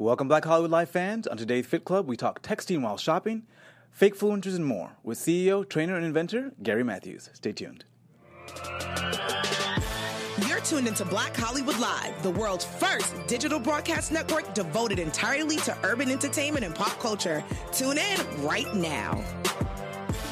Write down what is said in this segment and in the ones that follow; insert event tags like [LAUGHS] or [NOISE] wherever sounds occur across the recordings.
Welcome, Black Hollywood Live fans. On today's Fit Club, we talk texting while shopping, fake influencers, and more with CEO, trainer, and inventor Garry Matthews. Stay tuned. You're tuned into Black Hollywood Live, the world's first digital broadcast network devoted entirely to urban entertainment and pop culture. Tune in right now.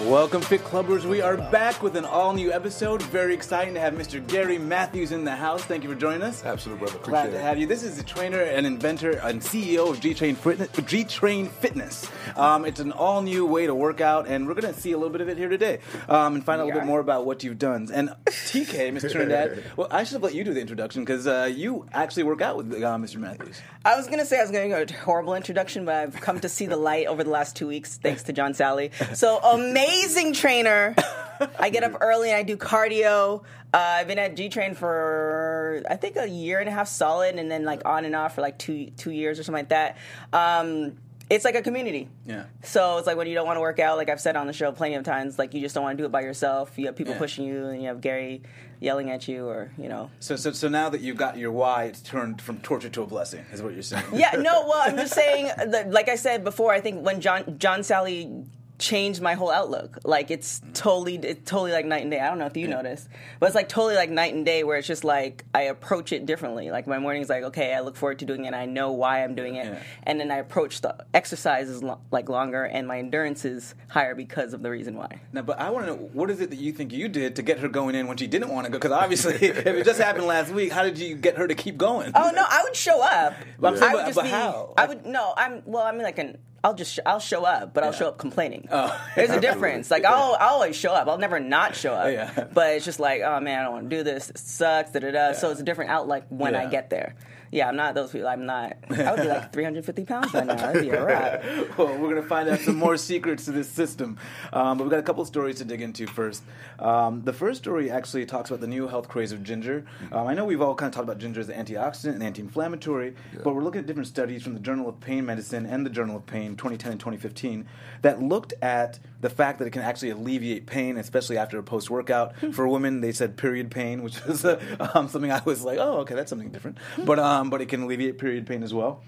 Welcome, Fit Clubbers. We are back with an all new episode. Very exciting to have Mr. Garry Matthews in the house. Thank you for joining us. Absolutely, brother. Glad Appreciate to it. have you. This is the trainer and inventor and CEO of G Train Fitness. G Train Fitness. Um, it's an all new way to work out, and we're going to see a little bit of it here today um, and find out a little bit more about what you've done. And TK, [LAUGHS] Mr. Trinidad, well, I should have let you do the introduction because uh, you actually work out with uh, Mr. Matthews. I was gonna say I was gonna go a horrible introduction, but I've come to see the light over the last two weeks, thanks to John Sally. So amazing [LAUGHS] trainer. [LAUGHS] I get up early and I do cardio. Uh, I've been at G Train for I think a year and a half solid, and then like on and off for like two two years or something like that. Um, it's like a community. Yeah. So it's like when you don't want to work out, like I've said on the show plenty of times, like you just don't want to do it by yourself. You have people Yeah. pushing you, and you have Garry yelling at you, or you know, So, so, so now that you've got your why, it's turned from torture to a blessing, is what you're saying. Yeah, no, well, I'm just [LAUGHS] saying, that, like I said before, I think when John John Sally changed my whole outlook. Like it's totally, it's totally like night and day. I don't know if you noticed, but it's like totally like night and day, where it's just like I approach it differently. Like my morning's like, okay, I look forward to doing it. I know why I'm doing it, Yeah. and then I approach the exercises lo- like longer, and my endurance is higher because of the reason why. Now, but I want to know what is it that you think you did to get her going in when she didn't want to go? Because obviously, [LAUGHS] if it just happened last week, how did you get her to keep going? Oh no, I would show up. But I'm I would but- just but be. how? I would no. I'm well. I'm like an. I'll just sh- I'll show up, but I'll show up complaining. Oh. There's a [LAUGHS] difference. Like I'll, I'll always show up. I'll never not show up. Yeah. But it's just like, oh man, I don't want to do this. It sucks. Da da da. So it's a different outlook when I get there. Yeah, I'm not those people. I'm not. I would be like [LAUGHS] 350 pounds by now. That'd be a wrap. [LAUGHS] well, we're going to find out some more secrets to this system. Um, but we've got a couple of stories to dig into first. Um, the first story actually talks about the new health craze of ginger. Um, I know we've all kind of talked about ginger as an antioxidant and anti inflammatory, but we're looking at different studies from the Journal of Pain Medicine and the Journal of Pain 2010 and 2015 that looked at the fact that it can actually alleviate pain, especially after a post workout. For women, they said period pain, which is uh, [LAUGHS] um, something I was like, oh, okay, that's something different. But, um, but it can alleviate period pain as well.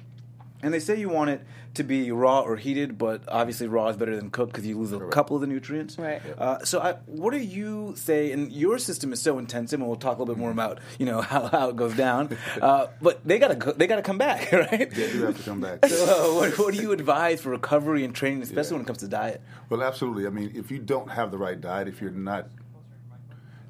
And they say you want it to be raw or heated, but obviously raw is better than cooked because you lose a couple of the nutrients. Right. Uh, so, I, what do you say? And your system is so intensive, and we'll talk a little bit more about you know [LAUGHS] how, how it goes down. [LAUGHS] Uh, but they gotta go, they gotta come back, [LAUGHS] right? They do have to come back. So, uh, what, what do you advise for recovery and training, especially when it comes to diet? Well, absolutely. I mean, if you don't have the right diet, if you're not,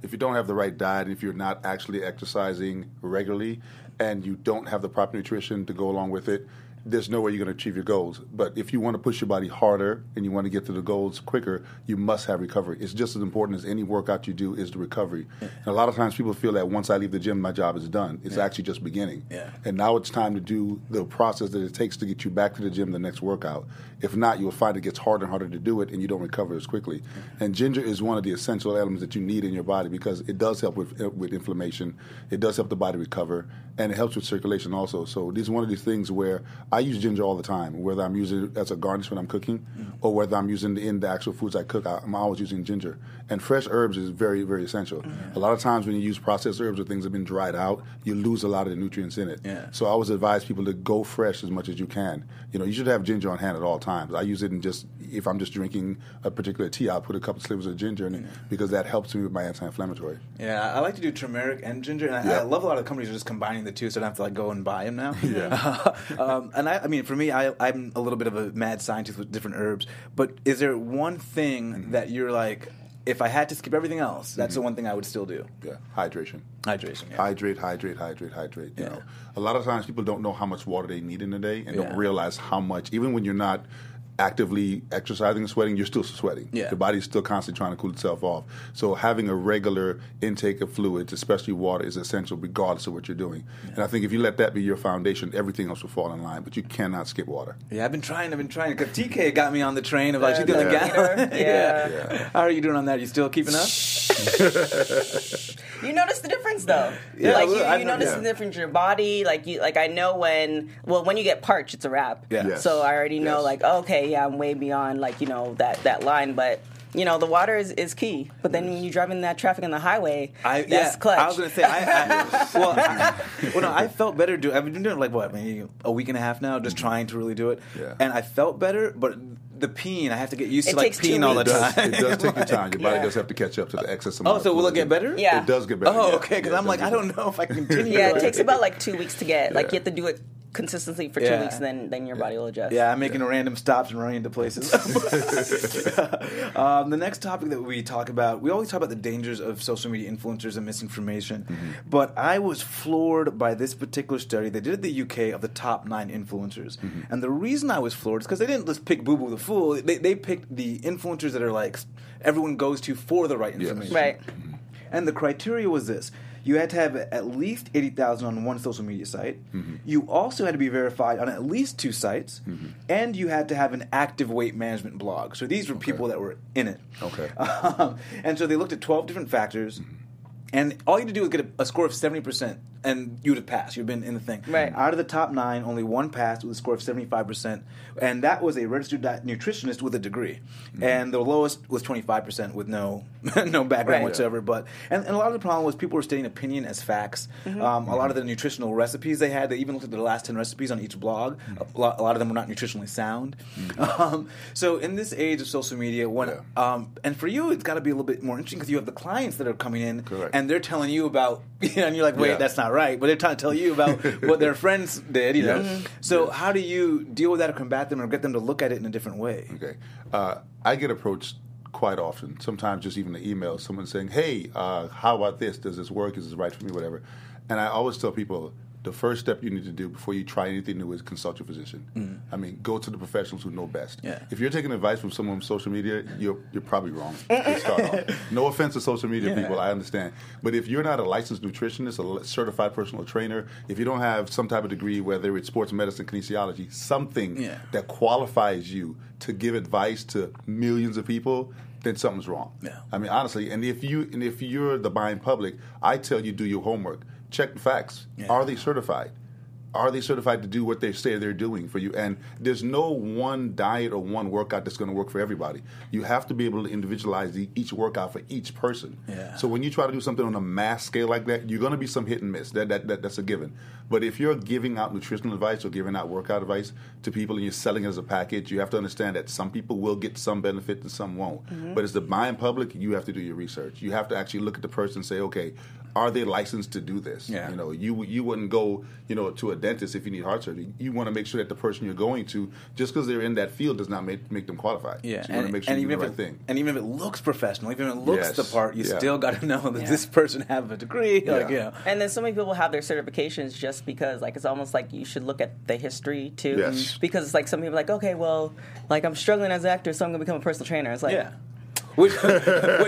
if you don't have the right diet, if you're not actually exercising regularly, and you don't have the proper nutrition to go along with it, there's no way you're going to achieve your goals. But if you want to push your body harder and you want to get to the goals quicker, you must have recovery. It's just as important as any workout you do is the recovery. And a lot of times people feel that once I leave the gym, my job is done. It's actually just beginning. Yeah. And now it's time to do the process that it takes to get you back to the gym the next workout. If not, you'll find it gets harder and harder to do it, and you don't recover as quickly. Mm-hmm. And ginger is one of the essential elements that you need in your body because it does help with uh, with inflammation. It does help the body recover, and it helps with circulation also. So these are one of these things where I use ginger all the time, whether I'm using it as a garnish when I'm cooking, or whether I'm using it in the actual foods I cook. I, I'm always using ginger. And fresh herbs is very very essential. A lot of times when you use processed herbs or things that have been dried out, you lose a lot of the nutrients in it. Yeah. So I always advise people to go fresh as much as you can. You know, you should have ginger on hand at all times. I use it in just if I'm just drinking a particular tea, I'll put a couple slivers of ginger in it because that helps me with my anti-inflammatory. Yeah, I like to do turmeric and ginger, and I, Yeah. I love a lot of companies are just combining the two, so I don't have to like go and buy them now. [LAUGHS] Yeah. [LAUGHS] um, and I, I mean, for me, I, I'm a little bit of a mad scientist with different herbs. But is there one thing Mm-hmm. that you're like, if I had to skip everything else, that's the one thing I would still do? Yeah, hydration. Hydration. Yeah. Hydrate, hydrate, hydrate, hydrate. You Yeah. know, a lot of times people don't know how much water they need in a day and Yeah. don't realize how much. Even when you're not actively exercising and sweating, you're still sweating. Yeah. Your body's still constantly trying to cool itself off. So having a regular intake of fluids, especially water, is essential regardless of what you're doing. And I think if you let that be your foundation, everything else will fall in line. But you cannot skip water. Yeah, I've been trying. I've been trying. Because TK got me on the train of like she's doing Yeah. a gallon. [LAUGHS] Yeah. Yeah. How are you doing on that? You still keeping up? [LAUGHS] You notice the difference though. Yeah, like well, you, I you notice yeah. the difference in your body. Like you, like I know when. Well, when you get parched, it's a wrap. Yeah. Yes. So I already know, Yes. like, okay, yeah, I'm way beyond, like, you know, that that line. But you know, the water is, is key. But then when you drive in that traffic on the highway, I, that's yeah, clutch. I was gonna say, I, I, [LAUGHS] well, I, [LAUGHS] well, no, I felt better. Do I've been doing it like what, maybe a week and a half now, just trying to really do it, Yeah. and I felt better. But the peeing, I have to get used It to like takes two peeing all the It does, time. it does take your time. Your body Yeah. does have to catch up to the excess oh, amount. oh, of so will it fluid. get better? Yeah. It does get better. Oh, yeah. okay. Because Yeah, I'm it like, does I get don't know if I can continue. yeah, it takes about like two weeks to get. Like Yeah. you have to do it consistently for two Yeah. weeks, and then then your body will adjust. Yeah, I'm making random stops and running into places. [LAUGHS] [LAUGHS] um, the next topic that we talk about, we always talk about the dangers of social media influencers and misinformation. Mm-hmm. But I was floored by this particular study they did in the UK of the top nine influencers. Mm-hmm. And the reason I was floored is because they didn't just pick Boo Boo the Fool. They, they picked the influencers that are like everyone goes to for the right information. Right. Mm-hmm. And the criteria was this. You had to have at least 80,000 on one social media site. Mm-hmm. You also had to be verified on at least two sites. Mm-hmm. And you had to have an active weight management blog. So these were people that were in it. Okay. [LAUGHS] Um, and so they looked at 12 different factors. And all you had to do was get a, a score of 70%, and you would have passed. You'd been in the thing. Right. Out of the top nine, only one passed with a score of 75%. And that was a registered diet nutritionist with a degree. And the lowest was 25% with no [LAUGHS] no background Right. whatsoever. But and, and a lot of the problem was people were stating opinion as facts. Mm-hmm. Um, a lot of the nutritional recipes they had, they even looked at the last 10 recipes on each blog. A, lot, a lot of them were not nutritionally sound. [LAUGHS] Um, so in this age of social media, when Yeah. um, and for you, it's got to be a little bit more interesting because you have the clients that are coming in Correct. and they're telling you about, [LAUGHS] you know, and you're like, wait, Yeah. that's not right. But they're trying to tell you about [LAUGHS] what their friends did, you know. Yes. So Yes. how do you deal with that or combat them or get them to look at it in a different way? Okay. Uh, I get approached quite often. Sometimes just even the email, someone saying, "Hey, uh, how about this? Does this work? Is this right for me? Whatever." And I always tell people the first step you need to do before you try anything new is consult your physician. Mm. I mean, go to the professionals who know best. Yeah. If you're taking advice from someone on social media, you're you're probably wrong. [LAUGHS] start off. No offense to social media Yeah. people, I understand. But if you're not a licensed nutritionist, a certified personal trainer, if you don't have some type of degree, whether it's sports medicine, kinesiology, something Yeah. that qualifies you to give advice to millions of people, then something's wrong. Yeah. I mean, honestly, and if you and if you're the buying public, I tell you do your homework. Check the facts. Yeah. Are they certified? Are they certified to do what they say they're doing for you? And there's no one diet or one workout that's going to work for everybody. You have to be able to individualize the, each workout for each person. Yeah. So when you try to do something on a mass scale like that, you're going to be some hit and miss. That, that, that that's a given. But if you're giving out nutritional advice or giving out workout advice to people and you're selling it as a package, you have to understand that some people will get some benefit and some won't. Mm-hmm. But as the buying public, you have to do your research. You have to actually look at the person and say, okay, are they licensed to do this? Yeah. You know, you you wouldn't go, you know, to a dentist if you need heart surgery. You want to make sure that the person you're going to, just because they're in that field, does not make make them qualified. Yeah, So you want to make sure and you do even the if right it, thing. and even if it looks professional, even if it looks Yes. the part, you Yeah. still got to [LAUGHS] know that Yeah. this person have a degree. Like, Yeah. you know. And then so many people have their certifications just because, like, it's almost like you should look at the history too. Yes. Because it's like some people are like, okay, well, like I'm struggling as an actor, so I'm gonna become a personal trainer. It's like, Yeah. Which, which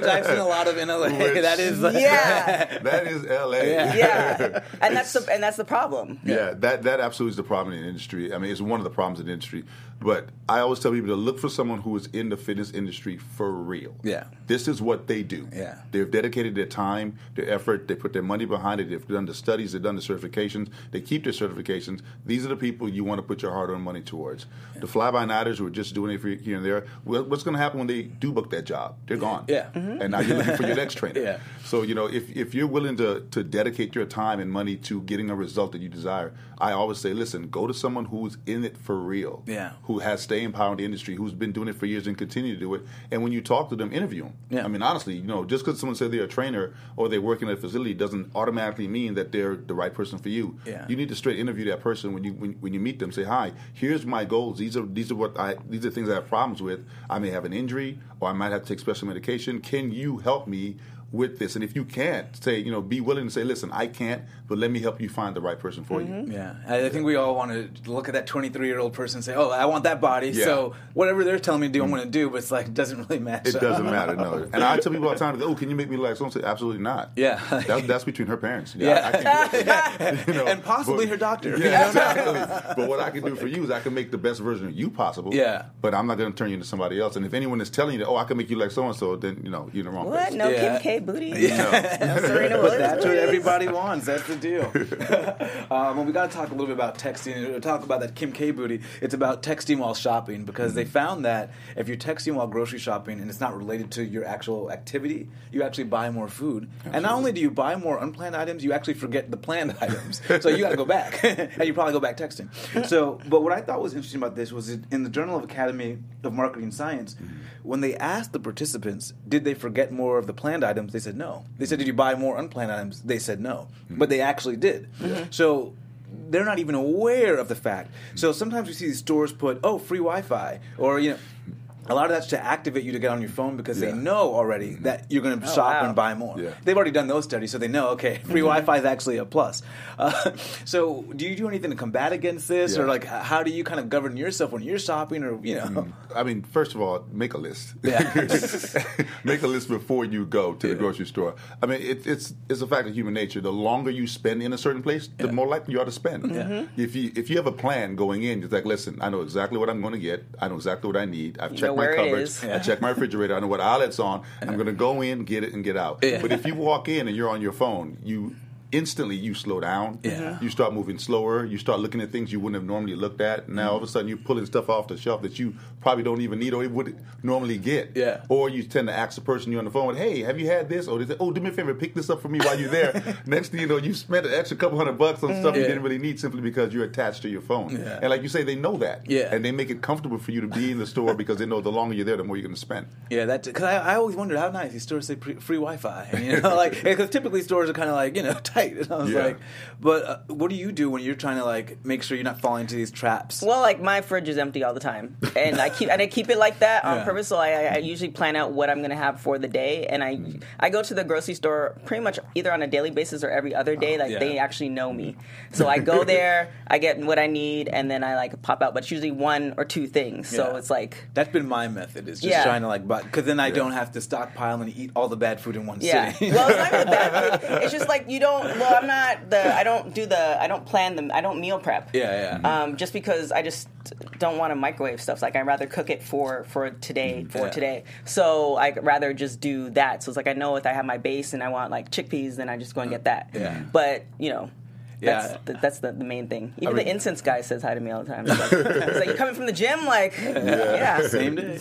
I've seen a lot of in LA. [LAUGHS] Which- that is like, Yeah. [LAUGHS] that is L.A. Yeah. yeah, and that's the and that's the problem. Yeah, that that absolutely is the problem in the industry. I mean, it's one of the problems in the industry. But I always tell people to look for someone who is in the fitness industry for real. Yeah. This is what they do. Yeah. They've dedicated their time, their effort, they put their money behind it, they've done the studies, they've done the certifications, they keep their certifications. These are the people you want to put your hard earned money towards. The fly by nighters who are just doing it for here and there, what's going to happen when they do book that job? They're gone. Yeah. And mm-hmm. now you're looking for your next [LAUGHS] trainer. Yeah. So you know, if if you're willing to to dedicate your time and money to getting a result that you desire, I always say, listen, go to someone who's in it for real. Yeah. Who has staying power in the industry, who's been doing it for years and continue to do it. And when you talk to them, interview them. Yeah. I mean, honestly, you know, just because someone says they're a trainer or they work in a facility doesn't automatically mean that they're the right person for you. Yeah. You need to straight interview that person when you when, when you meet them. Say, hi, here's my goals. These are these are what I these are things I have problems with. I may have an injury or I might have to take special medication. Can you help me? With this, and if you can't, say you know, be willing to say, "Listen, I can't, but let me help you find the right person for you." Mm-hmm. Yeah, I I think we all want to look at that 23 year old person and say, "Oh, I want that body." Yeah. So whatever they're telling me to do, I'm mm-hmm. going to do. But it's like it doesn't really matter. It doesn't matter, no. [LAUGHS] And I tell people all the time, "Oh, can you make me like?" Someone say, "Absolutely not." Yeah. that's, that's between her parents. Yeah, Yeah. I, I can't do that. [LAUGHS] [LAUGHS] You know, And possibly but- her doctor. Yeah, exactly. but what I can do for you is I can make the best version of you possible. Yeah. But I'm not going to turn you into somebody else. And if anyone is telling you that, "Oh, I can make you like so and so," then you know you're in the wrong What? place. No, Yeah. Kim K booty. Yeah. Serena but that's what everybody wants. That's the deal. [LAUGHS] [LAUGHS] um, well, we got to talk a little bit about texting. Uh, talk about that Kim K booty. It's about texting while shopping because they found that if you're texting while grocery shopping and it's not related to your actual activity, you actually buy more food. And not only do you buy more unplanned items, you actually forget the planned [LAUGHS] items. So you got to go back, and you probably go back texting. So, but what I thought was interesting about this was in the Journal of Academy of Marketing Science, when they asked the participants, did they forget more of the planned items? They said no. They said, did you buy more unplanned items? They said no. Mm-hmm. But they actually did. So they're not even aware of the fact. So sometimes we see these stores put, oh, free Wi-Fi, or you know. A lot of that's to activate you to get on your phone because they know already that you're going to Oh, shop wow. and buy more. Yeah. They've already done those studies, so they know okay, [LAUGHS] free Wi-Fi is actually a plus. Uh, [LAUGHS] so, do you do anything to combat against this, or like how do you kind of govern yourself when you're shopping, or you know? I mean, first of all, make a list. Yeah. [LAUGHS] make a list before you go to the grocery store. I mean, it, it's it's a fact of human nature. The longer you spend in a certain place, the Yeah. more likely you are to spend. Mm-hmm. If you if you have a plan going in, it's like, listen, I know exactly what I'm going to get. I know exactly what I need. I've You checked know my cupboards. I check my refrigerator. I know what outlets on. I'm going to go in, get it, and get out. But if you walk in and you're on your phone, you instantly you slow down. Yeah. You start moving slower. You start looking at things you wouldn't have normally looked at. Now all of a sudden you're pulling stuff off the shelf that you probably don't even need or would normally get. Yeah. Or you tend to ask the person you're on the phone with, "Hey, have you had this?" Or they say, "Oh, do me a favor, pick this up for me while you're there." [LAUGHS] Next thing you know, you spent an extra couple hundred bucks on stuff you didn't really need simply because you're attached to your phone. Yeah. And like you say, they know that. Yeah. And they make it comfortable for you to be in the store because they know the longer you're there, the more you're going to spend. Yeah, that because I, I always wondered how nice these stores say pre- free Wi-Fi. [LAUGHS] You know, like because typically stores are kind of like you know [LAUGHS] tight. [LAUGHS] And I was Yeah. like, but uh, what do you do when you're trying to like make sure you're not falling into these traps? Well, like my fridge is empty all the time, and I keep and I keep it like that on Yeah. purpose. So I, I usually plan out what I'm going to have for the day, and I I go to the grocery store pretty much either on a daily basis or every other day. Like Yeah. they actually know me, so I go there, [LAUGHS] I get what I need, and then I like pop out. But it's usually one or two things. So Yeah. it's like That's been my method. Is just Yeah. trying to like, but because then I don't have to stockpile and eat all the bad food in one Yeah. sitting. well, it's not even bad. [LAUGHS] food. It's just like you don't. Well, I'm not the. I don't do the. I don't plan them. I don't meal prep. yeah, yeah. Um, just because I just don't want to microwave stuff. Like I'd rather cook it for for today for Yeah. today. So I'd rather just do that. So it's like I know if I have my base and I want like chickpeas, then I just go and get that. Yeah. But you know. That's, Yeah. the, that's the, the main thing. Even mean- the incense guy says hi to me all the time. He's like, [LAUGHS] he's like, "You coming from the gym?" Like, yeah. Same day.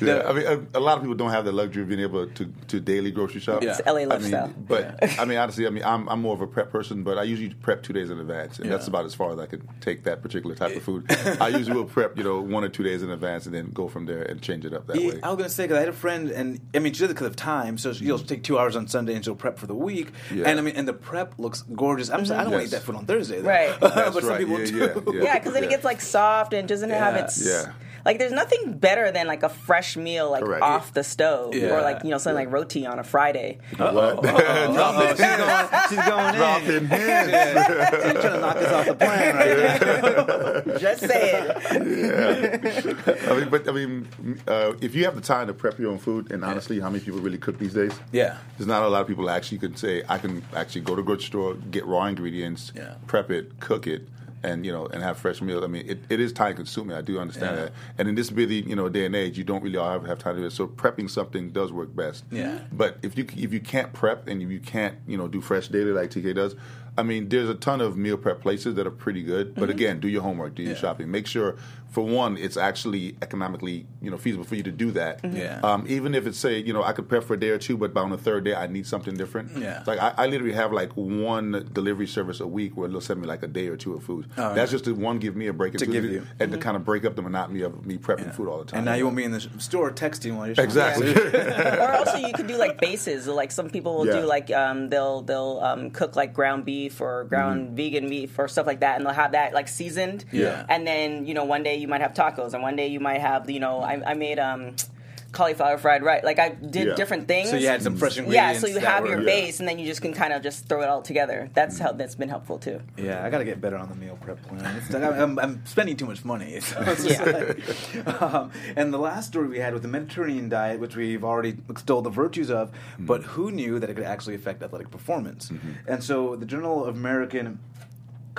Yeah, I mean, a, a lot of people don't have the luxury of being able to, to daily grocery shop. Yeah. It's LA I lifestyle. mean, but I mean, honestly, I mean, I'm, I'm more of a prep person, but I usually prep two days in advance, and that's about as far as I can take that particular type of food. [LAUGHS] I usually will prep, you know, one or two days in advance, and then go from there and change it up that Yeah, way. I was gonna say because I had a friend, and I mean, she did it because of time. So she'll take two hours on Sunday and she'll prep for the week. Yeah. And I mean, and the prep looks gorgeous. I'm saying I don't want to eat Yes. That food on Thursday, though. Right. [LAUGHS] but some right. people Yeah, do. yeah, yeah. Yeah, because then it gets like soft and doesn't have its. Yeah. Like there's nothing better than like a fresh meal like Correct. off the stove Yeah. or like you know something like roti on a Friday. What? Uh-oh, [LAUGHS] she's going, she's going Dropping in. hints. Yeah. She's trying to knock us off the plan right now. [LAUGHS] Just say it. I mean, but I mean, uh, if you have the time to prep your own food, and honestly, how many people really cook these days? Yeah. there's not a lot of people actually can say I can actually go to the grocery store, get raw ingredients, Yeah. prep it, cook it, and you know, and have fresh meals. I mean, it, it is time consuming. I do understand Yeah. that, and in this busy you know day and age, you don't really all have, have time to do it. So prepping something does work best. Yeah. But if you if you can't prep and you can't you know do fresh daily like TK does. I mean, there's a ton of meal prep places that are pretty good, but mm-hmm. again, do your homework, do your Yeah. shopping. Make sure, for one, it's actually economically, you know, feasible for you to do that. Yeah. Um, even if it's say, you know, I could prep for a day or two, but by on the third day, I need something different. Yeah. It's Like I, I literally have like one delivery service a week where they'll send me like a day or two of food. Oh, That's yeah. just to one give me a break To and two, give give- you. and to kind of break up the monotony of me prepping Yeah. food all the time. And now you won't be in the store texting while you're shopping. exactly. [LAUGHS] or also you could do like bases. Like some people will Yeah. do like um, they'll they'll um, cook like ground beef or ground vegan beef or stuff like that, and they'll have that like seasoned. Mm-hmm. Yeah. And then you know one day you might have tacos, and one day you might have you know I, I made um, cauliflower fried rice. Like I did Yeah. different things. So you had some fresh ingredients. yeah, so you have were- your Yeah. base, and then you just can kind of just throw it all together. That's how that's been helpful too. Yeah, I got to get better on the meal prep plan. It's like I'm, I'm spending too much money. [LAUGHS] So it's just like- um, and the last story we had with the Mediterranean diet, which we've already extolled the virtues of, but Mm-hmm. who knew that it could actually affect athletic performance? And so the Journal of American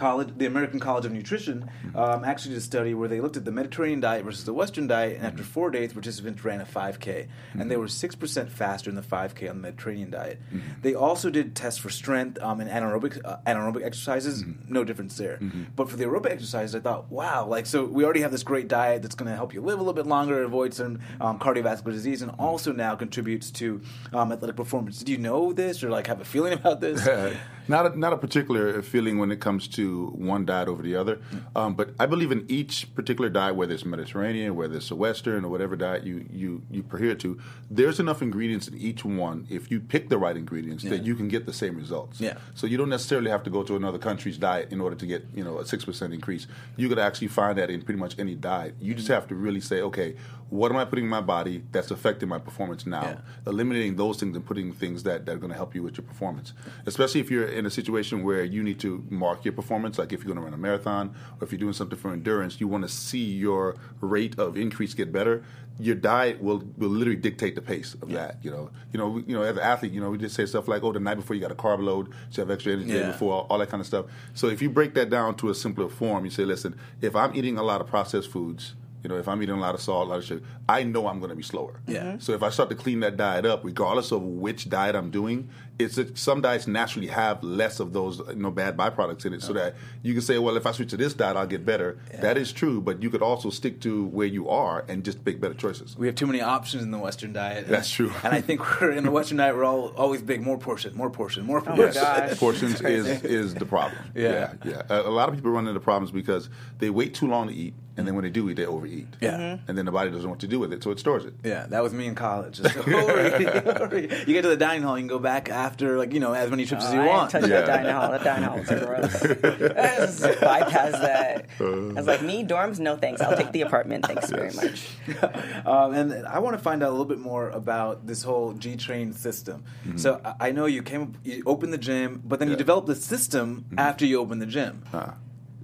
college, the American College of Nutrition, um, actually did a study where they looked at the Mediterranean diet versus the Western diet, and after four days, participants ran a 5K, and they were six percent faster in the 5K on the Mediterranean diet. They also did tests for strength um, and anaerobic uh, anaerobic exercises. No difference there. But for the aerobic exercises, I thought, wow, like so we already have this great diet that's going to help you live a little bit longer, avoid some um, cardiovascular disease, and also now contributes to um, athletic performance. Did you know this, or like have a feeling [LAUGHS] about this? [LAUGHS] not a, not a particular feeling when it comes to one diet over the other, um, but I believe in each particular diet, whether it's Mediterranean, whether it's a Western, or whatever diet you you you adhere to, there's enough ingredients in each one. If you pick the right ingredients, that you can get the same results. Yeah. So you don't necessarily have to go to another country's diet in order to get you know a six percent increase. You could actually find that in pretty much any diet. You just have to really say, okay, what am I putting in my body that's affecting my performance now? Yeah. Eliminating those things and putting things that, that are going to help you with your performance. Especially if you're in a situation where you need to mark your performance, like if you're going to run a marathon or if you're doing something for endurance, you want to see your rate of increase get better. Your diet will, will literally dictate the pace of that. You know, you know, we- you know, as an athlete, you know, we just say stuff like, "Oh, the night before you got a carb load, so you have extra energy Yeah. before." all that kind of stuff. So if you break that down to a simpler form, you say, listen, if I'm eating a lot of processed foods, you know, if I'm eating a lot of salt, a lot of sugar, I know I'm going to be slower. Yeah. So if I start to clean that diet up, regardless of which diet I'm doing, it's that some diets naturally have less of those you know bad byproducts in it, so that you can say, well, if I switch to this diet, I'll get better. That is true, but you could also stick to where you are and just make better choices. We have too many options in the Western diet. That's true. And I think we're in the Western diet. We're all always big, more portion, more portion, more Oh my portion. gosh. [LAUGHS] portions is is the problem. Yeah. yeah. yeah. A, a lot of people run into problems because they wait too long to eat, and then when they do eat, they overeat. Yeah. Mhm. and then the body doesn't know what to do with it, so it stores it. Yeah, that was me in college. Just [LAUGHS] overeat, [LAUGHS] overeat. You get to the dining hall, you can go back after, like you know, as many trips as Oh, you I want. didn't touch Yeah. that dining hall. That dining hall was gross. [LAUGHS] I just bypass that. I was like, me dorms, no thanks. I'll take the apartment. Thanks very much. [LAUGHS] um, and I want to find out a little bit more about this whole G Train system. So I- I know you came, you opened the gym, but then you developed the system after you opened the gym. Ah.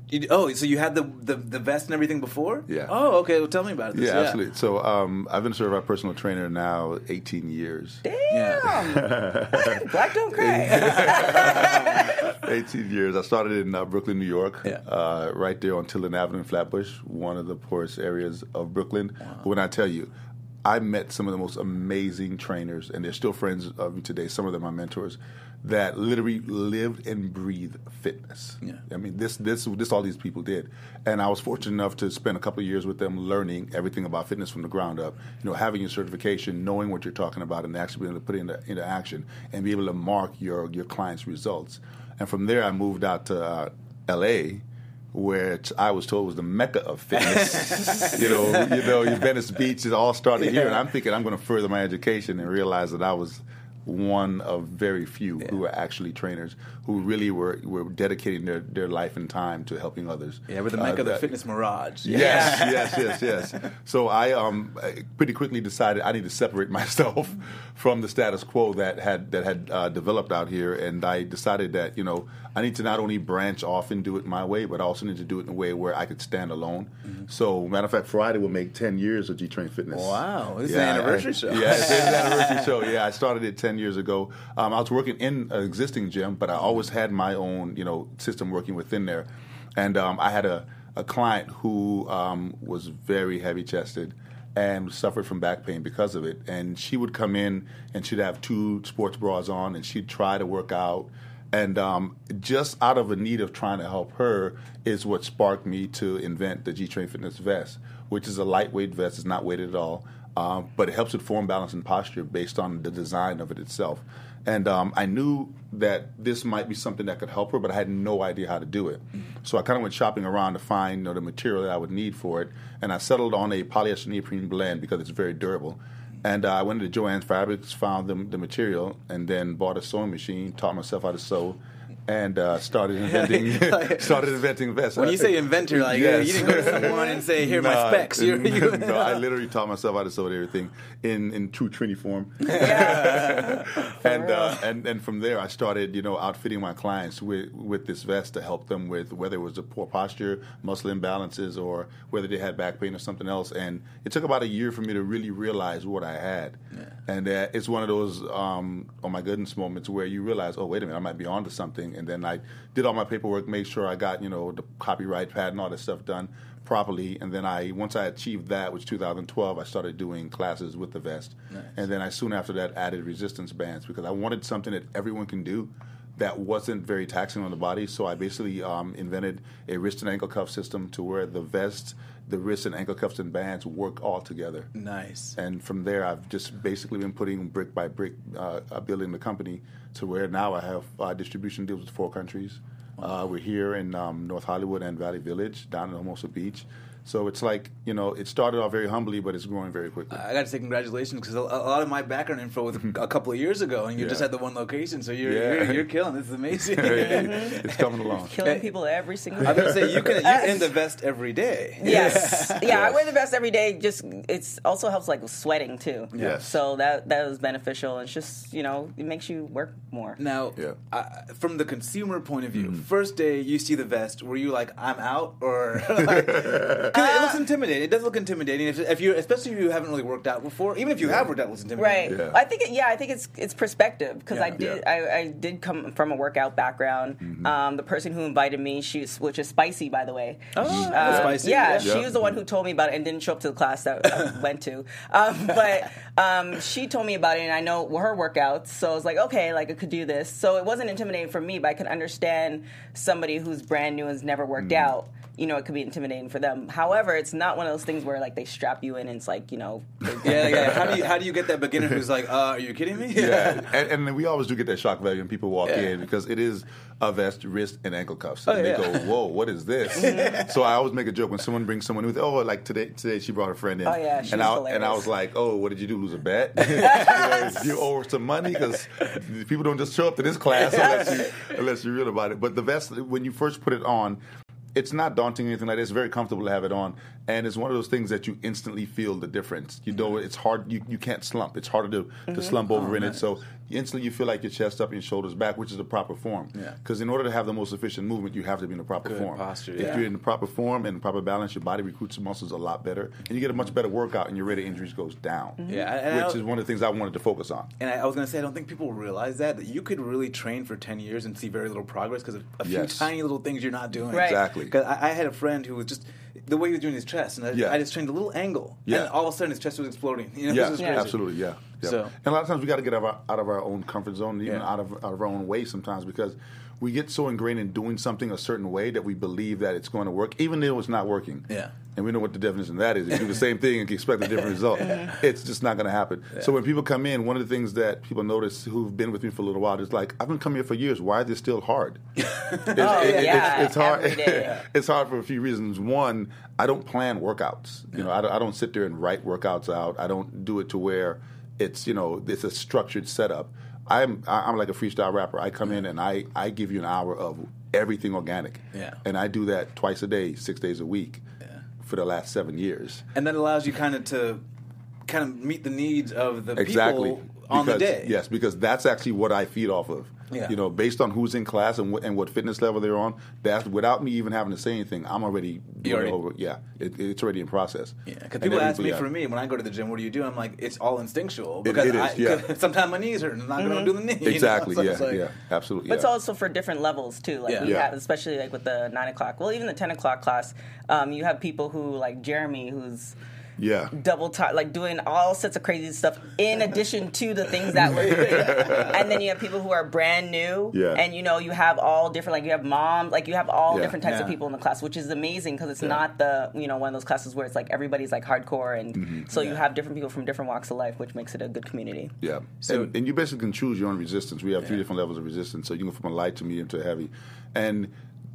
You, oh, so you had the, the the vest and everything before? Yeah. Oh, okay. Well, tell me about it. Yeah, absolutely. So um, I've been a certified personal trainer now 18 years. Damn. [LAUGHS] Black don't cry. [LAUGHS] 18 years. I started in uh, Brooklyn, New York, Yeah. uh, right there on Tilden Avenue in Flatbush, one of the poorest areas of Brooklyn. When I tell you, I met some of the most amazing trainers, and they're still friends of me today. Some of them are mentors that literally lived and breathed fitness. Yeah. I mean, this this this all these people did, and I was fortunate enough to spend a couple of years with them, learning everything about fitness from the ground up. You know, having your certification, knowing what you're talking about, and actually being able to put it into, into action, and be able to mark your your clients' results. And from there, I moved out to uh, L.A where I was told was the mecca of fitness. [LAUGHS] you know, you know, your Venice Beach is all started here, and I'm thinking I'm going to further my education and realize that I was one of very few who were actually trainers who really were, were dedicating their, their life and time to helping others. Yeah, we're the Uh, mecca of the fitness mirage. Yes, yes, yes, yes. [LAUGHS] So I um pretty quickly decided I need to separate [LAUGHS] myself from the status quo that had that had uh, developed out here, and I decided that you know I need to not only branch off and do it my way, but I also need to do it in a way where I could stand alone. So, matter of fact, Friday will make ten years of G Train Fitness. Wow, this is an anniversary I- show. Yeah, it's an [LAUGHS] anniversary show. Yeah, I started it ten years ago. Um, I was working in an existing gym, but I always had my own, you know, system working within there. And um, I had a, a client who um, was very heavy chested and suffered from back pain because of it. And she would come in and she'd have two sports bras on, and she'd try to work out. And um, just out of a need of trying to help her is what sparked me to invent the G Train Fitness vest, which is a lightweight vest. It's not weighted at all, um, but it helps with form, balance, and posture based on the design of it itself. And um, I knew that this might be something that could help her, but I had no idea how to do it. So I kind of went shopping around to find you know, the material that I would need for it, and I settled on a polyester neoprene blend because it's very durable. And uh, I went to Joann's Fabrics, found the, the material, and then bought a sewing machine, taught myself how to sew, and uh, started inventing [LAUGHS] [LAUGHS] started inventing vests. When you say inventor, like Yes. you didn't go to someone and say, "Here are my specs." You're, you [LAUGHS] no, I literally taught myself how to sew everything in, in true Trini form. Yeah. and, uh, and and from there, I started, you know, outfitting my clients with, with this vest to help them with whether it was a poor posture, muscle imbalances, or whether they had back pain or something else. And it took about a year for me to really realize what I had. And uh, it's one of those, um, oh my goodness moments where you realize, oh, wait a minute, I might be onto something. And then I did all my paperwork, made sure I got you know the copyright patent, all that stuff done properly, and then I once I achieved that, which 2012, I started doing classes with the vest, and then I soon after that added resistance bands because I wanted something that everyone can do that wasn't very taxing on the body. So I basically um, invented a wrist and ankle cuff system to where the vest, the wrist and ankle cuffs and bands work all together. Nice. And from there, I've just basically been putting brick by brick, uh, uh, building the company to where now I have uh, distribution deals with four countries. Uh, we're here in um, North Hollywood and Valley Village, down in Hermosa Beach. So it's like you know, it started off very humbly, but it's growing very quickly. I got to say congratulations because a, a lot of my background info was a couple of years ago, and you just had the one location, so you're Yeah. you're, you're killing. This is amazing. [LAUGHS] it's coming along. Killing people every single I'm gonna say you can you're in the vest every day. Yes. [LAUGHS] Yeah, I wear the vest every day. Just it's also helps like sweating too. Yes. So that that was beneficial. It's just you know it makes you work more. Now, Yeah. uh, from the consumer point of view, Mm-hmm. first day you see the vest, were you like, "I'm out," or [LAUGHS] like, 'cause it looks intimidating? It does look intimidating if, if you, especially if you haven't really worked out before. Even if you have worked out, it looks intimidating. Right. Yeah. I think it, yeah, I think it's it's perspective because I did Yeah. I, I did come from a workout background. Mm-hmm. Um, the person who invited me, she's which is spicy by the way. Oh, Uh, spicy. Yeah, Yeah. she was the one who told me about it and didn't show up to the class that I [LAUGHS] went to. Um, but um, she told me about it, and I know her workouts, so I was like, okay, like I could do this. So it wasn't intimidating for me, but I could understand somebody who's brand new and has never worked Mm-hmm. out. You know, it could be intimidating for them. However, it's not one of those things where like they strap you in and it's like you know. Yeah, yeah. [LAUGHS] How do you how do you get that beginner who's like, uh, "Are you kidding me?" yeah, [LAUGHS] and, and then we always do get that shock value when people walk Yeah. in because it is a vest, wrist, and ankle cuffs. Oh, And they yeah. go, "Whoa, what is this?" [LAUGHS] so I always make a joke when someone brings someone with, "Oh, like today, today she brought a friend in." Oh, yeah, she and was I hilarious. and I was like, "Oh, what did you do? Lose a bet? you, you owe her some money because people don't just show up to this class unless you unless you're real about it." But the vest, when you first put it on. It's not daunting or anything like that. It's very comfortable to have it on, and it's one of those things that you instantly feel the difference. You know, it's hard. You, you can't slump. It's harder to, Mm-hmm. to slump over Oh, in it. So instantly you feel like your chest up and your shoulders back, which is the proper form. Yeah. Because in order to have the most efficient movement, you have to be in the proper Good form. posture, If yeah. you're in the proper form and proper balance, your body recruits the muscles a lot better, and you get a much better workout, and your rate of injuries goes down. Yeah, and I- which is one of the things I wanted to focus on. And I, I was gonna say, I don't think people realize that that you could really train for ten years and see very little progress because of a few tiny little things you're not doing. Right. Exactly. Because I, I had a friend who was just the way he was doing his chest, and I, Yeah. I just trained a little angle, Yeah. and all of a sudden his chest was exploding. [LAUGHS] You know, Yeah, was absolutely, yeah. yeah. So- and a lot of times we got to get out of, our, out of our own comfort zone, even out of out of our own way sometimes because we get so ingrained in doing something a certain way that we believe that it's going to work, even though it's not working. Yeah. And we know what the definition of that is. If you do the same thing and expect a different [LAUGHS] result, it's just not going to happen. So when people come in, one of the things that people notice who've been with me for a little while is like, I've been coming here for years. Why is this still hard? [LAUGHS] It's, Oh, it- yeah, it's, it's hard. [LAUGHS] it's hard for a few reasons. One, I don't plan workouts. You know, I don't, I don't sit there and write workouts out. I don't do it to where it's you know it's a structured setup. I'm I'm like a freestyle rapper. I come in and I I give you an hour of everything organic. Yeah. And I do that twice a day, six days a week, for the last seven years. and that allows you kind of to kind of meet the needs of the Exactly. people on the day. Yes, because that's actually what I feed off of. Yeah. You know, based on who's in class and what, and what fitness level they're on, that's without me even having to say anything, I'm already doing already- it over. Yeah, it, it's already in process. Yeah, because people ask me yeah. for me when I go to the gym, what do you do? I'm like, it's all instinctual It- because it is, I, yeah. [LAUGHS] 'cause sometimes my knees hurt and I'm not going to do the knee. [LAUGHS] you know? Exactly. So yeah. like- yeah. Absolutely. But it's also for different levels too. Like Yeah. you Yeah. have, especially like with the nine o'clock. Well, even the ten o'clock class, um, you have people who like Jeremy, who's yeah. double time, like doing all sorts of crazy stuff in addition to the things that we're doing. [LAUGHS] and then you have people who are brand new, Yeah. and you know you have all different, like you have moms, like you have all Yeah. different types of people in the class, which is amazing because it's not the you know one of those classes where it's like everybody's like hardcore, and Mm-hmm. so you have different people from different walks of life, which makes it a good community. Yeah. So- and, and you basically can choose your own resistance. We have three different levels of resistance. So you can go from a light to medium to heavy. And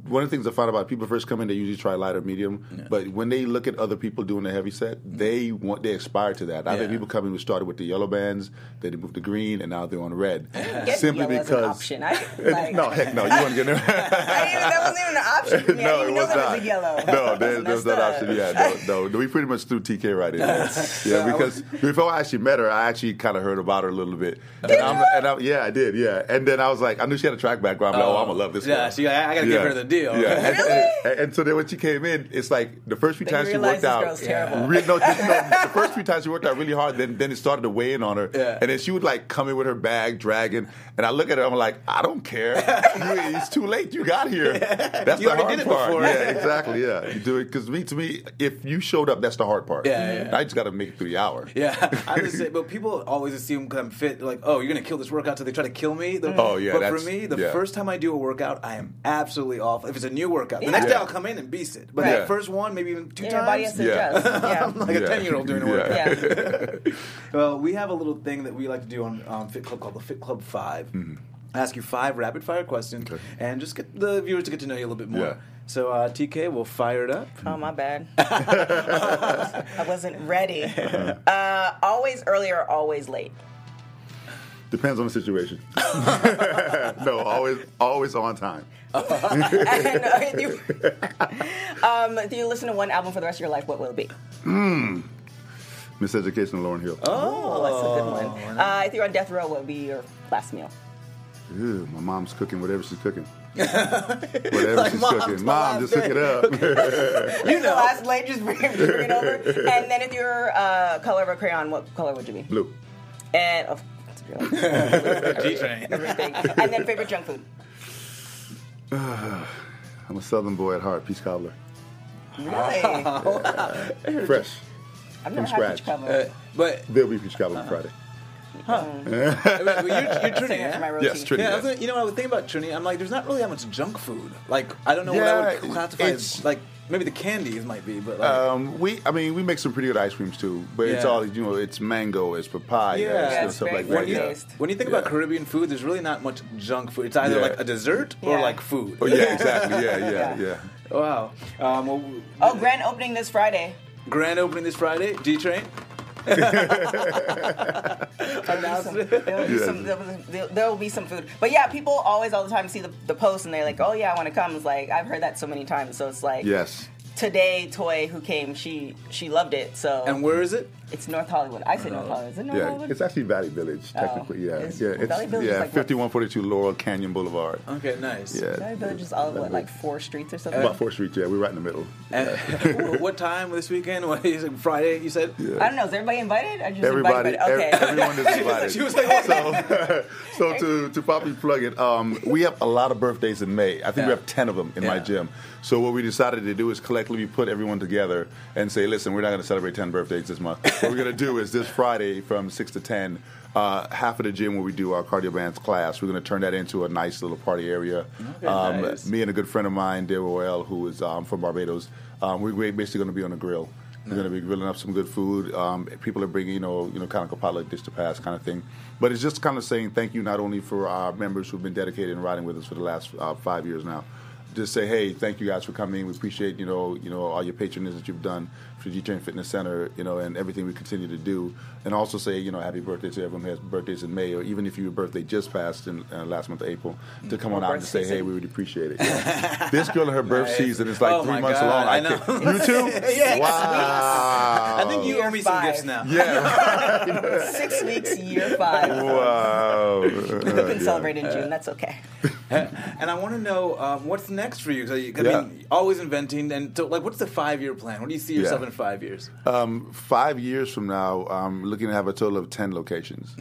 one of the things I found about people first come in, they usually try light or medium. But when they look at other people doing the heavy set, mm-hmm. they want they aspire to that. I've had people come in who started with the yellow bands, then they moved to green, and now they're on red. Get Simply yellow an because option. I, [LAUGHS] like, no, heck no, you want to get there. [LAUGHS] I didn't that wasn't even an option for no, it even know was that not. was a yellow. No, That's [LAUGHS] there, there's messed that option. Yeah, no, no, we pretty much threw TK right in. there. Yeah, because before I actually met her, I actually kind of heard about her a little bit. And I'm, and I'm, yeah, I did. Yeah, and then I was like, I knew she had a track background. I'm like, oh, I'm gonna love this. Yeah, girl. see, I, I got to Yeah. give her the deal. Yeah, and, and, and so then when she came in, it's like the first few Then times she worked out. Re- no, just, no, [LAUGHS] the first few times she worked out really hard. Then then it started to weigh in on her, Yeah. and then she would like come in with her bag dragging, and I look at her, I'm like, I don't care. You- it's too late. You got here. [LAUGHS] That's You the hard part. before. Yeah, exactly. Yeah, you do it because me to me, if you showed up, that's the hard part. Yeah, yeah. I just got to make it through the hour. Yeah, [LAUGHS] I just say, but people always assume because I'm fit, like, oh, you're gonna kill this workout, so they try to kill me. The- Oh, yeah, But for me, the yeah. first time I do a workout, I am absolutely off. If it's a new workout, the Yeah. next day Yeah. I'll come in and beast it. But Right. that first one, maybe even two Yeah, your body has times, to [LAUGHS] Yeah. adjust. Yeah. I'm like a Yeah. ten year old doing a Yeah. workout. Yeah. [LAUGHS] well, we have a little thing that we like to do on um, Fit Club called the Fit Club 5 Mm-hmm. I ask you five rapid fire questions Okay. and just get the viewers to get to know you a little bit more. Yeah. So uh, TK, we'll fire it up. Oh, my bad. [LAUGHS] I wasn't ready. Uh, always early or always late? Depends on the situation. [LAUGHS] no, always always on time. and, uh, if, you, um, if you listen to one album for the rest of your life, what will it be? Miseducation of Lauryn Hill. Oh, that's a good one. Uh, if you're on death row, what would be your last meal? Ew, my mom's cooking whatever she's cooking. [LAUGHS] whatever Like, she's "Mom's cooking. my Mom, just hook it up. [LAUGHS] You know. last late, just bring, bring it over. And then if you're uh, color of a crayon, what color would you be? Blue. And oh, that's G Train. everything. And then favorite junk food. [SIGHS] I'm a southern boy at heart, peach cobbler. Really? [LAUGHS] Fresh. I've never From had peach scratch. Uh, but they'll be peach cobbler on Friday. you're, you're [LAUGHS] Trini, Saving it for my yeah? Yes, Trini. Yeah, I was gonna- you know, I would think about Trini. I'm like, there's not really that much junk food. Like, I don't know what I would classify it's- as like maybe the candies might be, but like, Um, we, I mean, we make some pretty good ice creams too, but it's Yeah. all you know. It's mango, it's papaya, Yeah. it's Yeah, it's stuff very like that. when you, Yeah. fruit-based. when you think about Yeah. Caribbean food, there's really not much junk food. It's either Yeah. like a dessert or Yeah. like food. Oh yeah, exactly. [LAUGHS] Yeah, yeah, Yeah. yeah. Wow. Um, well, Oh, grand opening this Friday. grand opening this Friday. G Train. There'll be, some, there'll, there'll be some food. But yeah, people always all the time see the, the post and they're like, oh yeah, I want to come. It's like, I've heard that so many times. So it's like, Yes. Today, Toy, who came, she she loved it. So And where is it? it's North Hollywood. I say North Hollywood. Is it North Yeah, Hollywood? it's actually Valley Village, technically. yeah, Oh. Is yeah, Valley Village yeah, like 5142 Laurel Canyon Boulevard. Okay, nice. Yeah, Valley Village is all of what, like four streets or something? about four streets. Yeah, we're right in the middle. And [LAUGHS] what time this weekend? [LAUGHS] What is it, Friday? You said. I don't know. Is everybody invited? I just Everybody, invited. Okay. ev- everyone is [LAUGHS] invited. She was like, so, so to to probably plug it, um, we have a lot of birthdays in May. I think Yeah. we have ten of them in my gym. So what we decided to do is collectively put everyone together and say, listen, we're not going to celebrate ten birthdays this month. what we're going to do is this Friday from six to ten. Uh, half of the gym where we do our cardio bands class, we're going to turn that into a nice little party area. Okay, um, nice. Me and a good friend of mine, Dave Royale, who is um, from Barbados, um, we're basically going to be on the grill. We're going to be grilling up some good food. Um, people are bringing, you know, you know, kind of a potluck dish to pass kind of thing. But it's just kind of saying thank you not only for our members who've been dedicated and riding with us for the last uh, five years now. Just say, hey, thank you guys for coming. We appreciate, you know, you know, all your patronage that you've done for G Train Fitness Center, you know, and everything we continue to do. And also say, you know, happy birthday to everyone who has birthdays in May, or even if your birthday just passed in uh, last month of April, to come on out and birth say, hey, we would appreciate it. Yeah. [LAUGHS] this girl in her birth Nice. season is like Oh three my months God, along. I can't- know. You too? [LAUGHS] Yes. Wow. I think you Year owe me some gifts now. Yeah. [LAUGHS] Six weeks, year five. wow. We can celebrate in June. That's okay. [LAUGHS] and I want to know um, what's next for you. 'Cause I, I Yeah. mean, always inventing. And so, like, what's the five-year plan? What do you see yourself Yeah. in five years? Um, five years from now, I'm looking to have a total of 10 locations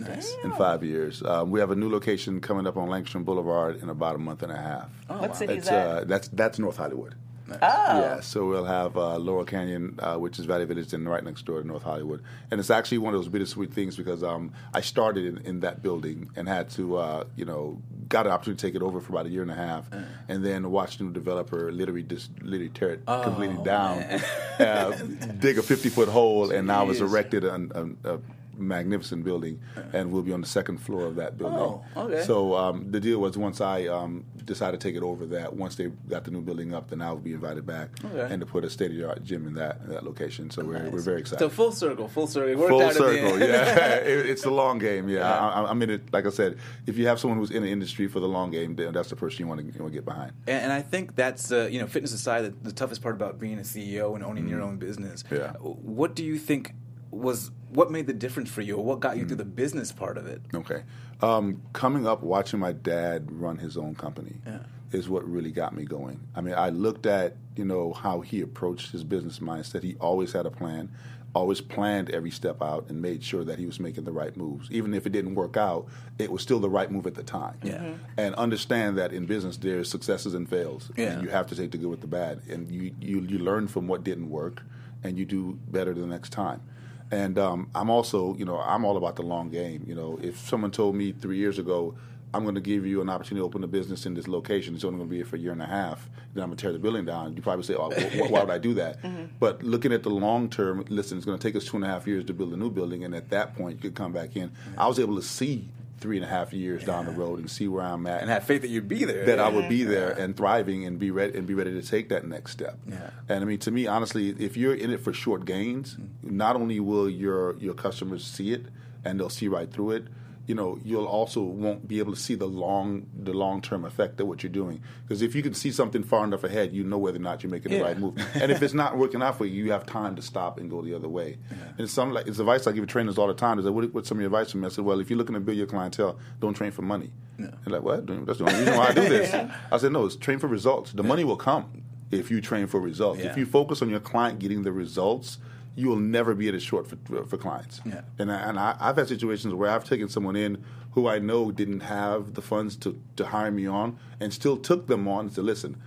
in five years. Um, we have a new location coming up on Langston Boulevard in about a month and a half. what city is that? uh, that's, that's North Hollywood. Oh. Yeah, so we'll have uh, Laurel Canyon, uh, which is Valley Village, and right next door to North Hollywood. And it's actually one of those bittersweet things because um, I started in, in that building and had to, uh, you know, got an opportunity to take it over for about a year and a half, and then watched the new developer literally just literally tear it completely down, [LAUGHS] uh, dig a 50 foot hole, and now it's erected a, a, a magnificent building, and we'll be on the second floor of that building. Oh, okay. So um, the deal was once I um, decided to take it over, that once they got the new building up, then I would be invited back Okay. and to put a state of the art gym in that in that location. So we're, we're very excited. So full circle, full circle. Full out at the circle, yeah. [LAUGHS] It- it's the long game, yeah. Yeah. I, I'm in it. Like I said, if you have someone who's in the industry for the long game, then that's the person you want to, you want to get behind. And, and I think that's uh, you know fitness aside, the, the toughest part about being a CEO and owning your own business. Mm-hmm. Yeah. What do you think was what made the difference for you, or what got you Mm-hmm. through the business part of it? Okay. Um, coming up, watching my dad run his own company, Yeah. is what really got me going. I mean, I looked at you know how he approached his business mindset. He always had a plan, always planned every step out, and made sure that he was making the right moves. Even if it didn't work out, it was still the right move at the time. Yeah. Mhm. And understand that in business there's successes and fails, Yeah. and you have to take the good with the bad, and you you you learn from what didn't work, and you do better the next time. And um, I'm also, you know, I'm all about the long game. You know, if someone told me three years ago, I'm going to give you an opportunity to open a business in this location, it's only going to be here for a year and a half, then I'm going to tear the building down. You probably say, oh, wh- why would I do that? But looking at the long term, listen, it's going to take us two and a half years to build a new building, and at that point, you could come back in. I was able to see three and a half years down the road and see where I'm at and have faith that you'd be there. that I would be there and thriving and be ready and be ready to take that next step. Yeah. And I mean, to me, honestly, if you're in it for short gains, mm-hmm. not only will your your customers see it and they'll see right through it, you know, you'll also won't be able to see the long the long term effect of what you're doing. Because if you can see something far enough ahead, you know whether or not you're making Yeah. the right move. and if it's not working out for you, you have time to stop and go the other way. And some like it's advice I give trainers all the time. Is like, what, what's some of your advice for me? I said, well, if you're looking to build your clientele, don't train for money. They're like, what? That's the only reason why I do this. [LAUGHS] I said, no, it's train for results. The money will come if you train for results. Yeah. If you focus on your client getting the results, you will never be at a short for, for clients. Yeah. And, I, and I, I've had situations where I've taken someone in who I know didn't have the funds to, to hire me on and still took them on and said, listen,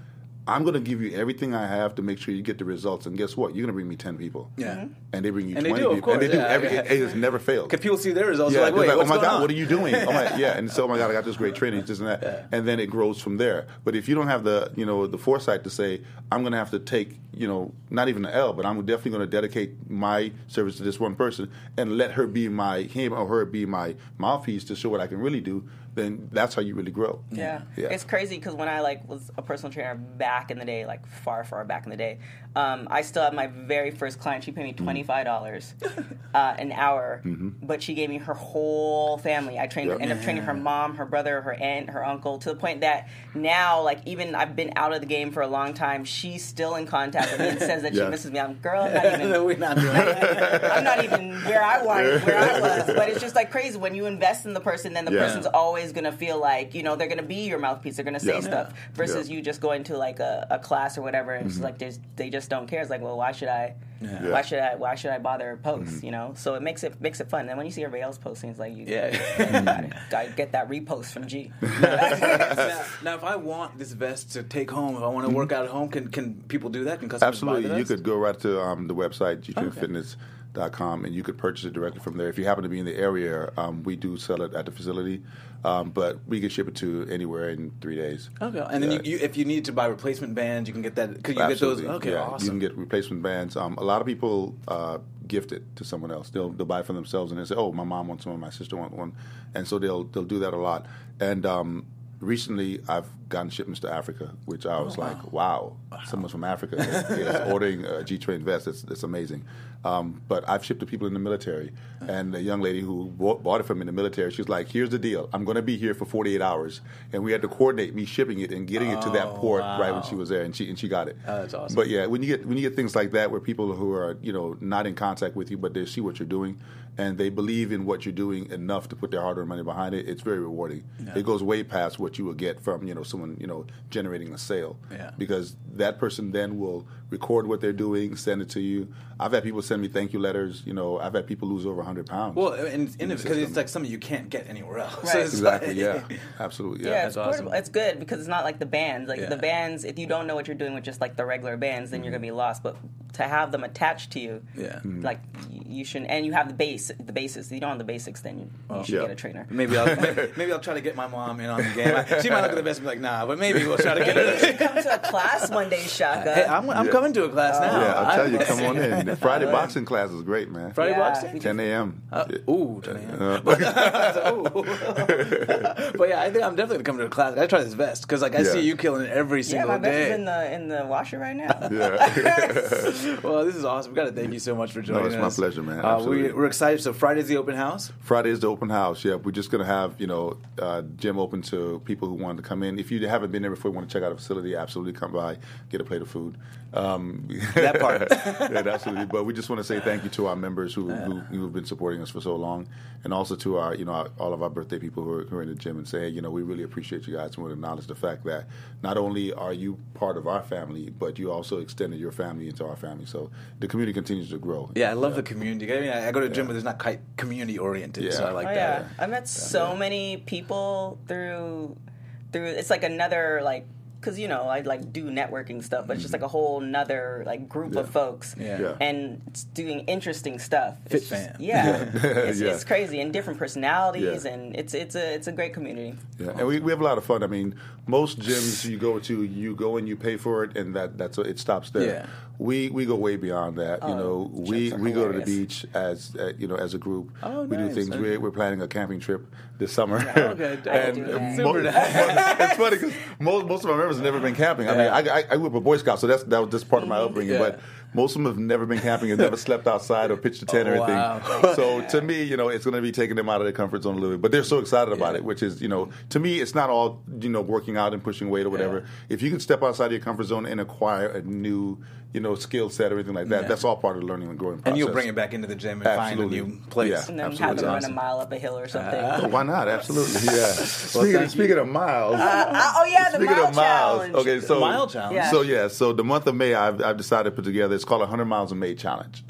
I'm going to give you everything I have to make sure you get the results. And guess what? You're going to bring me 10 people. Yeah. And they bring you And they 20 do, of people. and they course, do. yeah. Every, it, it has never failed. Because people see their results, Yeah, they're like, they're wait, like, oh what's oh my going god, on? what are you doing? [LAUGHS] Oh my, yeah, and so oh my god, I got this great training, this and that, and then it grows from there. But if you don't have the you know the foresight to say, I'm going to have to take you know not even an L, but I'm definitely going to dedicate my service to this one person and let her be my him or her be my mouthpiece to show what I can really do. Then that's how you really grow. Yeah. Yeah. It's crazy because when I like was a personal trainer back in the day, like far, far back in the day, um, I still have my very first client. She paid me Mm-hmm. twenty five dollars [LAUGHS] uh, an hour, but she gave me her whole family. I trained, Yep. ended up training her mom, her brother, her aunt, her uncle, to the point that now, like even I've been out of the game for a long time. She's still in contact with me and says that [LAUGHS] Yeah. she misses me. I'm girl, I'm [LAUGHS] not even. no, we're not doing that. I'm not even where I wanted, where I was. But it's just like crazy when you invest in the person, then the Yeah. person's always gonna feel like you know they're gonna be your mouthpiece. They're gonna say Yeah. stuff versus Yeah. you just going to like a, a class or whatever, and it's mm-hmm. like they just don't care. It's like, well, why should I? Yeah. Why should I? Why should I bother post? Mm-hmm. You know, so it makes it makes it fun. And when you see everybody else posting, it's like you Yeah. gotta, [LAUGHS] gotta get that repost from G. [LAUGHS] [LAUGHS] now, now, if I want this vest to take home, if I want to work mm-hmm. out at home, can can people do that? Can customers buy Absolutely. the You could go right to um, the website, gtrainfitness.com, and you could purchase it directly from there. If you happen to be in the area, um, we do sell it at the facility, um, but we can ship it to anywhere in three days. Okay, and then you, you, if you need to buy replacement bands, you can get that. Could you get those? Okay, yeah. awesome. You can get replacement bands. Um, a lot of people uh, gift it to someone else. They'll they'll buy it for themselves and they say, "Oh, my mom wants one, my sister wants one," and so they'll they'll do that a lot. And um, recently, I've gotten shipments to Africa, which I was like, "Wow, someone's from Africa is [LAUGHS] ordering a G Train vest. It's it's amazing." Um, but I've shipped to people in the military, and a young lady who bought, bought it from me in the military, she's like, "Here's the deal. I'm going to be here for 48 hours," and we had to coordinate me shipping it and getting it to that Oh, port right when she was there, and she and she got it. Oh, that's awesome. But yeah, when you get when you get things like that, where people who are you know not in contact with you, but they see what you're doing, and they believe in what you're doing enough to put their hard-earned money behind it, it's very rewarding. It goes way past what you would get from you know someone you know generating a sale. Yeah. Because that person then will record what they're doing, send it to you. I've had people send me thank you letters. You know, I've had people lose over 100 pounds. well, and in because it's like something you can't get anywhere else. Right. it's exactly. like- Yeah. Absolutely. Yeah, Yeah. it's That's awesome. It's good because it's not like the bands. Like Yeah. the bands, if you don't know what you're doing with just like the regular bands, then you're mm-hmm. gonna be lost. But to have them attached to you, Yeah. like you shouldn't. And you have the base, the basics. You don't have the basics, then you, you should Yeah. get a trainer. Maybe I'll [LAUGHS] maybe, maybe I'll try to get my mom in on the game. She might look at the best, and be like, "Nah," but maybe we'll try to get her. [LAUGHS] Come to a class one day, Shaka. hey, I'm, I'm Yeah. coming to a class now. Yeah, I'll tell you, I'm- come on in. [LAUGHS] Friday boxing class is great, man. Friday Yeah. boxing. 10 a.m. Uh, ooh, 10 a.m. Uh, Ooh. but yeah, I think I'm definitely gonna come to a class. I try this vest because like I Yeah. see you killing it every single day. yeah, my best day. is in the in the washer right now. yeah. [LAUGHS] well, this is awesome. We got to thank you so much for joining No, it's my pleasure, man. Uh, we, we're excited. So Friday's the open house. Friday is the open house. Yeah, we're just gonna have you know uh, gym open to people who want to come in. If you haven't been there before, you want to check out the facility, absolutely come by, get a plate of food. Um, [LAUGHS] That part. [LAUGHS] yeah, absolutely. But we just want to say thank you to our members who, who who've been supporting us for so long, and also to our you know our, all of our birthday people who are, who are in the gym and say, hey, you know, we really appreciate you guys and want to acknowledge the fact that not only are you part of our family, but you also extended your family into our family. So the community continues to grow. Yeah, I love the community. I mean, I I go to a gym, but it's not quite community oriented. So Yeah. I like Oh, that. yeah. I met so many people through through. It's like another like because you know I like do networking stuff, but it's just like a whole nother like group of folks, Yeah. Yeah. and it's doing interesting stuff. Fit It's just- fam. [LAUGHS] yeah, It's, Yeah. it's crazy and different personalities, Yeah. and it's it's a it's a great community. Yeah, and we, we have a lot of fun. I mean, most gyms you go to, you go and you pay for it, and that that's it stops there. Yeah. We we go way beyond that. you Oh, know, we trips are we go to the beach as uh, you know as a group. Oh, we nice. do things. We're, we're planning a camping trip this summer. okay. [LAUGHS] and do that. mo- [LAUGHS] it's funny because most most of our members have never been camping. I mean, I, I, I grew up a Boy Scout, so that's that was just part of my mm-hmm. upbringing. Yeah. But most of them have never been camping and never slept outside or pitched a tent or [LAUGHS] Oh, anything. wow. So to me, you know, it's going to be taking them out of their comfort zone a little bit. But they're so excited about Yeah. it, which is, you know, to me, it's not all, you know, working out and pushing weight or whatever. If you can step outside of your comfort zone and acquire a new, you know, skill set or anything like that, Yeah. that's all part of the learning and growing process. And you'll bring it back into the gym and Absolutely. find a new place. Yeah. And then Absolutely. have them run a Awesome. mile up a hill or something. [LAUGHS] Oh, why not? Absolutely. Yeah. speaking, thank speaking of miles. Uh, oh yeah, the Speaking mile of miles, challenge. okay, so Mile challenge? Yeah. So yeah, so the month of May, I've, I've decided to put together. It's called a hundred miles a May challenge.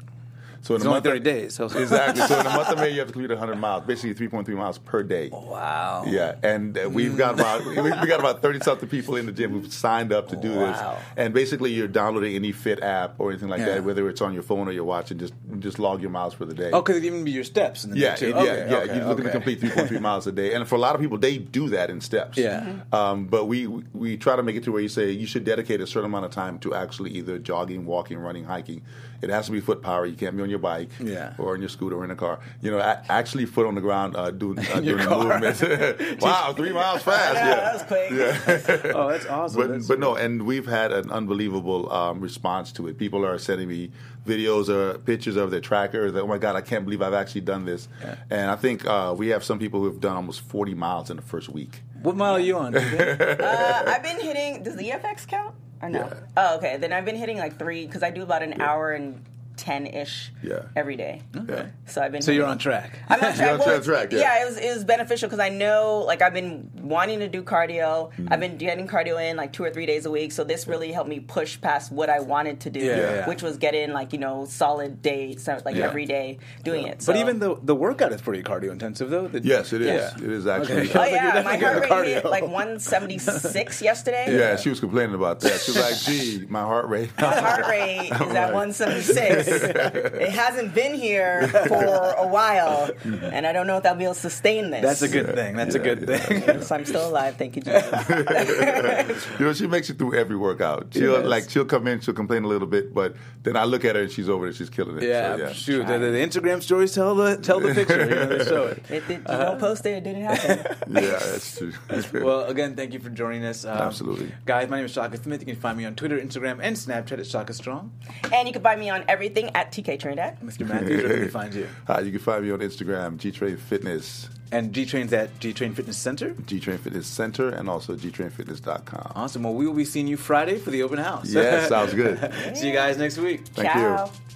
So in It's the only month of- 30 days. So. exactly. So in a month of May, you have to complete 100 miles, basically 3.3 miles per day. Wow. Yeah, and uh, we've got about we we got about thirty something people in the gym who've signed up to do Wow. this. And basically, you're downloading any Fit app or anything like Yeah. that, whether it's on your phone or your watch, and just just log your miles for the day. Oh, because it even be your steps in the Yeah, day too. yeah, Okay, yeah. okay, You're looking to complete 3.3 miles a day, and for a lot of people, they do that in steps. Yeah. Um, but we we try to make it to where you say you should dedicate a certain amount of time to actually either jogging, walking, running, hiking. It has to be foot power. You can't be on your bike, Yeah. or in your scooter or in a car. You know, a- actually foot on the ground uh, doing uh, [LAUGHS] your doing the car. movement. [LAUGHS] [LAUGHS] wow, three miles fast. Yeah, Yeah, that was quick. Yeah. Oh, that's awesome. But, That's- but no, and we've had an unbelievable um, response to it. People are sending me videos or pictures of their trackers. That, oh my God, I can't believe I've actually done this. Yeah. And I think uh, we have some people who have done almost 40 miles in the first week. What mile are you on? Uh, I've been hitting. Does the EFX count or no? Yeah. Oh, okay. Then I've been hitting like three because I do about an hour and ten ish. Yeah. Every day. Yeah. So I've been. so you're on track. I'm on [LAUGHS] track. on Well, track, track, yeah. it was it was beneficial because I know like I've been wanting to do cardio. Mm-hmm. I've been getting cardio in like two or three days a week. So this really helped me push past what I wanted to do, Yeah, yeah. which was get in like you know solid days, like Yeah. every day doing it. But even though the workout is pretty cardio intensive, though. The- Yes, it is. Yeah. It is actually. Okay. Oh Sounds like you're yeah, my heart getting rate hit like 176 [LAUGHS] yesterday. Yeah, she was complaining about that. She was like, "Gee, my heart rate." My heart rate [LAUGHS] is at 176. [LAUGHS] it hasn't been here for a while, and I don't know if I'll be able to sustain this. That's a good thing. That's a good thing. So I'm still alive. Thank you, Jesus. [LAUGHS] you know, she makes it through every workout. She'll Yes. like she'll come in, she'll complain a little bit, but then I look at her and she's over there, She's killing it. Yeah, So, yeah. shoot. The, the Instagram stories tell the tell the picture. You know, they show it. It did, you don't post it. It didn't happen. [LAUGHS] Yeah, that's true. Well, again, thank you for joining us. Um, Absolutely. Guys, my name is Shaka Smith. You can find me on Twitter, Instagram, and Snapchat at Shaka Strong. And you can find me on everything at TK Trinidad. Mr. Matthews, where can we find you? Hi, you can find me on Instagram, G Train Fitness, And G Train's at G Train Fitness Center. G Train Fitness Center, and also gtrainfitness.com. Awesome. Well, we will be seeing you Friday for the open house. Yeah, sounds good. [LAUGHS] See you guys next week. Thank Ciao. you.